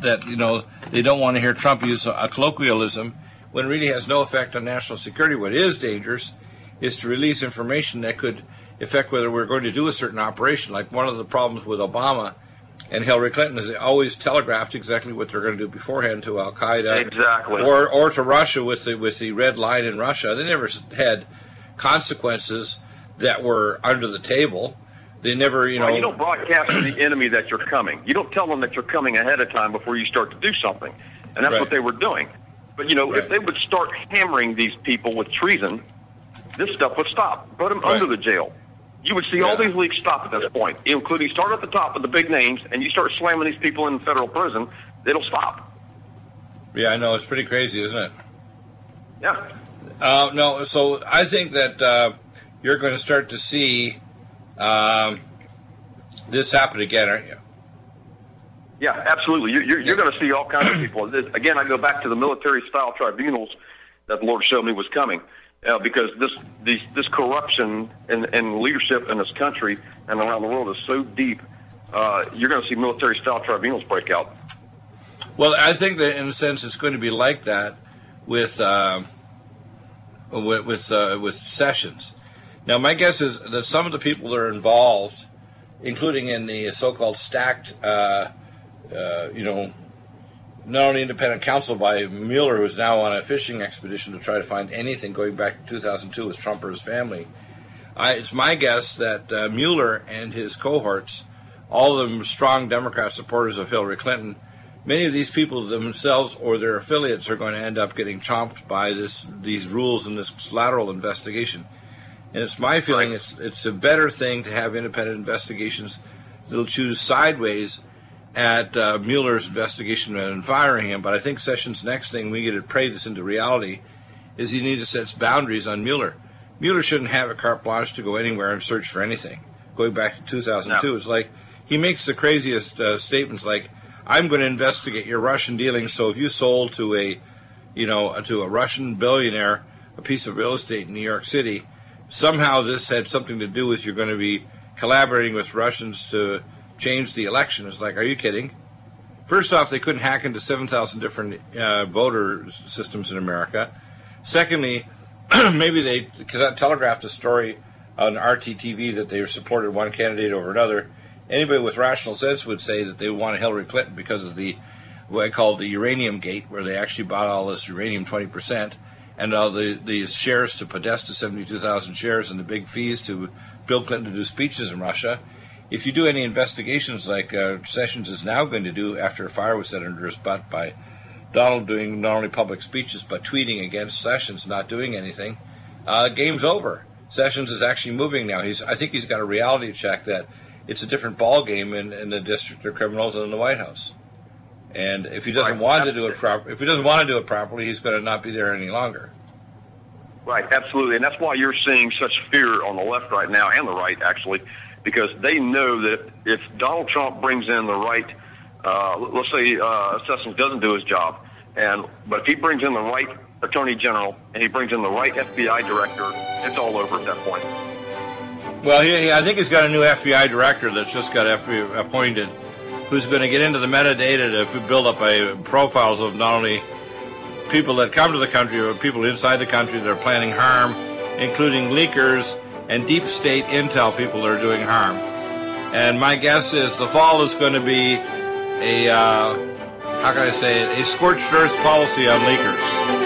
that you know they don't want to hear Trump use a, a colloquialism when it really has no effect on national security. What is dangerous is to release information that could affect whether we're going to do a certain operation. Like one of the problems with Obama and Hillary Clinton is they always telegraphed exactly what they're going to do beforehand to Al Qaeda, Exactly. or or to Russia with the with the red line in Russia. They never had consequences that were under the table. They never, you know, Well, you don't broadcast to the enemy that you're coming. You don't tell them that you're coming ahead of time before you start to do something, and that's Right. what they were doing. But you know, Right. if they would start hammering these people with treason, this stuff would stop. Put them Right. under the jail. You would see all these leaks stop at this point, including start at the top with the big names, and you start slamming these people in federal prison. It'll stop. yeah, I know it's pretty crazy, isn't it? Yeah. Uh, no, so I think that uh, you're going to start to see um, this happen again, aren't you? Yeah, absolutely. You're, you're, you're going to see all kinds of people. Again, I go back to the military-style tribunals that the Lord showed me was coming, uh, because this this corruption and, and leadership in this country and around the world is so deep. Uh, you're going to see military-style tribunals break out. Well, I think that in a sense it's going to be like that with um with with, uh, with sessions. Now, my guess is that some of the people that are involved, including in the so-called stacked, uh, uh, you know, not only independent counsel by Mueller, who's now on a fishing expedition to try to find anything going back to 2002 with Trump or his family. I, it's my guess that uh, Mueller and his cohorts, all of them strong Democrat supporters of Hillary Clinton, many of these people themselves or their affiliates are going to end up getting chomped by this these rules and this lateral investigation. And it's my feeling Right. it's it's a better thing to have independent investigations that'll choose sideways at uh, Mueller's investigation and firing him. But I think Sessions' next thing we get to pray this into reality is he needs to set boundaries on Mueller. Mueller shouldn't have a carte blanche to go anywhere and search for anything. Going back to 2002, No. it's like he makes the craziest uh, statements like, "I'm going to investigate your Russian dealings. So if you sold to a, you know, to a Russian billionaire a piece of real estate in New York City, somehow this had something to do with you're going to be collaborating with Russians to change the election." It's like, are you kidding? First off, they couldn't hack into 7,000 different uh, voter systems in America. Secondly, maybe they telegraphed a story on RTTV that they supported one candidate over another. Anybody with rational sense would say that they wanted Hillary Clinton because of the what I call the uranium gate, where they actually bought all this uranium 20%, and all the, the shares to Podesta, 72,000 shares, and the big fees to Bill Clinton to do speeches in Russia. If you do any investigations like uh, Sessions is now going to do after a fire was set under his butt by Donald doing not only public speeches but tweeting against Sessions not doing anything, uh, game's over. Sessions is actually moving now. He's I think he's got a reality check that it's a different ball game in, in the district of criminals than in the White House. And if he doesn't Right. want to do it proper, if he doesn't want to do it properly, he's going to not be there any longer. Right, absolutely, and that's why you're seeing such fear on the left right now and the right actually, because they know that if Donald Trump brings in the right, uh, let's say uh, Sessions doesn't do his job, and but if he brings in the right Attorney General and he brings in the right FBI director, it's all over at that point. Well, he, I think he's got a new FBI director that's just got appointed, who's going to get into the metadata to build up a profiles of not only people that come to the country, but people inside the country that are planning harm, including leakers and deep state intel people are doing harm. And my guess is the fall is going to be a, uh, how can I say it, a scorched earth policy on leakers.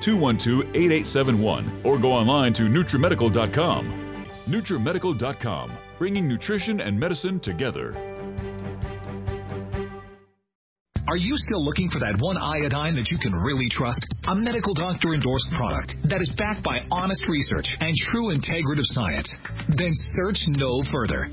212 8871 or go online to NutriMedical.com. NutriMedical.com, bringing nutrition and medicine together. Are you still looking for that one iodine that you can really trust? A medical doctor endorsed product that is backed by honest research and true integrative science? Then search no further.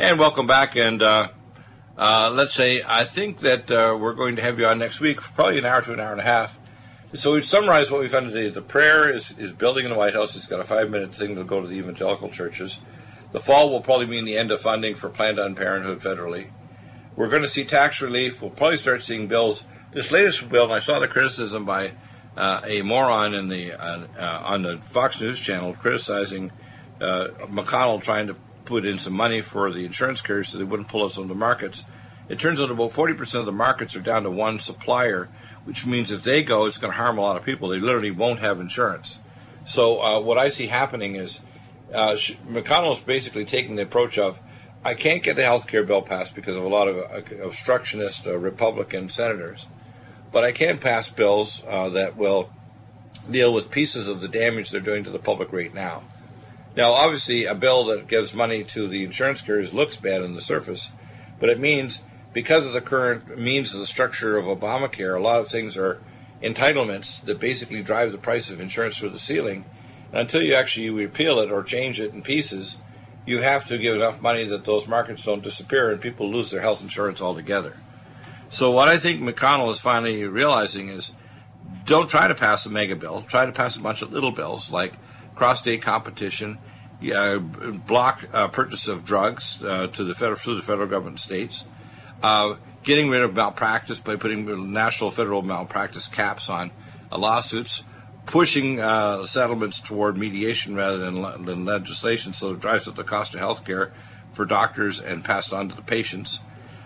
And welcome back. And uh, uh, let's say I think that uh, we're going to have you on next week, probably an hour to an hour and a half. So we've summarized what we found today. The prayer is, is building in the White House. It's got a five minute thing to go to the evangelical churches. The fall will probably mean the end of funding for Planned Parenthood federally. We're going to see tax relief. We'll probably start seeing bills. This latest bill, and I saw the criticism by uh, a moron in the uh, uh, on the Fox News channel criticizing uh, McConnell trying to put in some money for the insurance carriers so they wouldn't pull us on the markets. It turns out about 40% of the markets are down to one supplier, which means if they go, it's going to harm a lot of people. They literally won't have insurance. So uh, what I see happening is uh, McConnell is basically taking the approach of, I can't get the health care bill passed because of a lot of uh, obstructionist uh, Republican senators, but I can pass bills uh, that will deal with pieces of the damage they're doing to the public right now. Now, obviously, a bill that gives money to the insurance carriers looks bad on the surface, but it means because of the current means of the structure of Obamacare, a lot of things are entitlements that basically drive the price of insurance through the ceiling. And until you actually repeal it or change it in pieces, you have to give enough money that those markets don't disappear and people lose their health insurance altogether. So what I think McConnell is finally realizing is don't try to pass a mega bill. Try to pass a bunch of little bills like cross-state competition, uh, block uh, purchase of drugs uh, to the federal through the federal government states, uh, getting rid of malpractice by putting national federal malpractice caps on uh, lawsuits, pushing settlements toward mediation rather than, le- than legislation, so it drives up the cost of health care for doctors and passed on to the patients.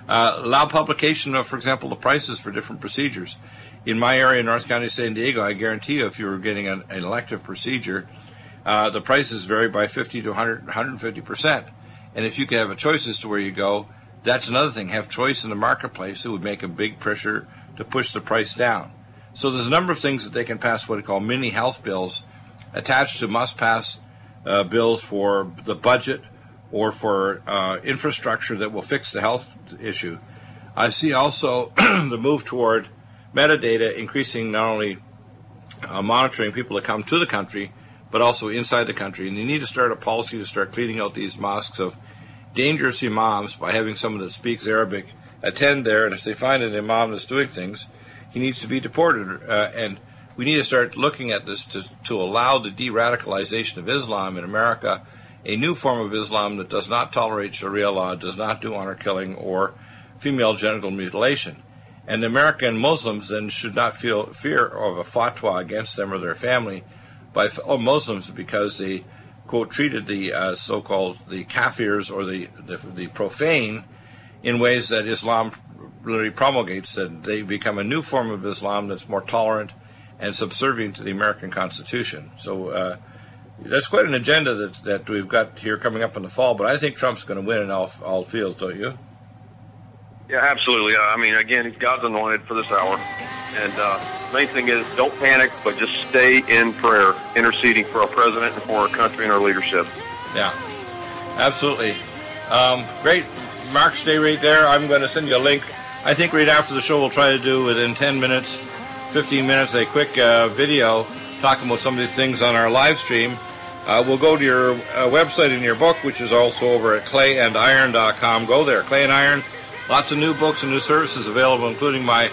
allow publication of, for example, the prices for different procedures. In my area, North County, San Diego, I guarantee you, if you were getting an, an elective procedure, uh, the prices vary by 50 to 100, 150 percent. And if you can have a choice as to where you go, that's another thing. Have choice in the marketplace. It would make a big pressure to push the price down. So there's a number of things that they can pass what they call mini health bills attached to must pass uh, bills for the budget or for uh, infrastructure that will fix the health issue. I see also the move toward metadata increasing not only uh, monitoring people that come to the country, but also inside the country. And you need to start a policy to start cleaning out these mosques of dangerous imams by having someone that speaks Arabic attend there. And if they find an imam that's doing things, he needs to be deported. Uh, and we need to start looking at this to, to allow the de radicalization of Islam in America, a new form of Islam that does not tolerate Sharia law, does not do honor killing or female genital mutilation. And American Muslims then should not feel fear of a fatwa against them or their family by Muslims because they quote treated the uh, so-called the kafirs or the, the, the profane in ways that Islam really promulgates that they become a new form of Islam that's more tolerant and subservient to the American Constitution. So uh, that's quite an agenda that that we've got here coming up in the fall. But I think Trump's going to win in all all fields, don't you? Yeah, absolutely. I mean, again, God's anointed for this hour. And uh, main thing is don't panic, but just stay in prayer, interceding for our president and for our country and our leadership. Yeah, absolutely. Um, great. Mark, stay right there. I'm going to send you a link. I think right after the show, we'll try to do within 10 minutes, 15 minutes, a quick uh, video talking about some of these things on our live stream. Uh, we'll go to your uh, website in your book, which is also over at clayandiron.com. Go there, Clay and Iron Lots of new books and new services available, including my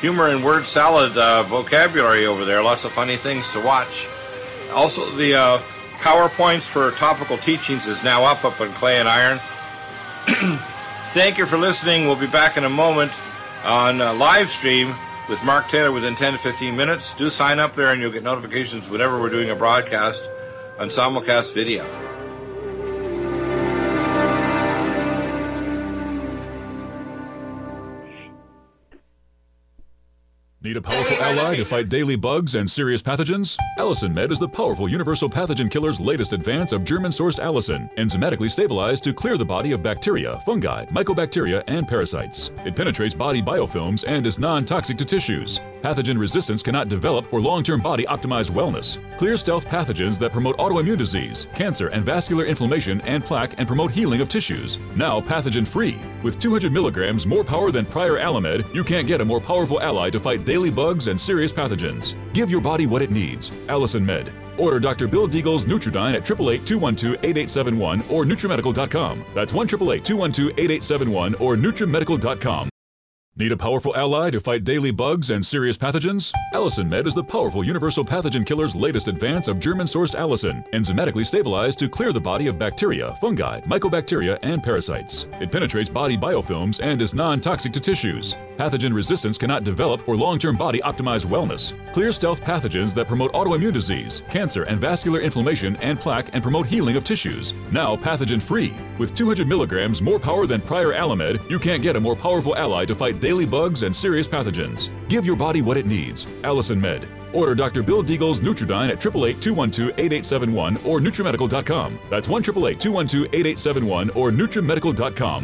humor and word salad uh, vocabulary over there. Lots of funny things to watch. Also, the uh, PowerPoints for topical teachings is now up up on Clay and Iron. Thank you for listening. We'll be back in a moment on uh, live stream with Mark Taylor within 10 to 15 minutes. Do sign up there and you'll get notifications whenever we're doing a broadcast on simulcast video. Need a powerful ally to fight daily bugs and serious pathogens? Allicin Med is the powerful universal pathogen killer's latest advance of German sourced allicin, enzymatically stabilized to clear the body of bacteria, fungi, mycobacteria, and parasites. It penetrates body biofilms and is non toxic to tissues. Pathogen resistance cannot develop for long term body optimized wellness. Clear stealth pathogens that promote autoimmune disease, cancer, and vascular inflammation and plaque and promote healing of tissues. Now pathogen free. With 200 milligrams more power than prior Allimed, you can't get a more powerful ally to fight daily bugs and serious pathogens. Give your body what it needs. Allicin Med. Order Dr. Bill Deagle's Nutridyne at 888-212-8871 or NutriMedical.com. That's 1 212-8871 or NutriMedical.com. Need a powerful ally to fight daily bugs and serious pathogens? Allicin Med is the powerful universal pathogen killer's latest advance of German sourced allicin, enzymatically stabilized to clear the body of bacteria, fungi, mycobacteria, and parasites. It penetrates body biofilms and is non toxic to tissues. Pathogen resistance cannot develop for long term body optimized wellness. Clear stealth pathogens that promote autoimmune disease, cancer, and vascular inflammation and plaque and promote healing of tissues. Now pathogen free. With 200 milligrams more power than prior Allimed, you can't get a more powerful ally to fight daily bugs and serious pathogens. Give your body what it needs. Allicin Med. Order Dr. Bill Deagle's Nutridyne at 888-212-8871 or NutriMedical.com. That's 1 212-8871 or NutriMedical.com.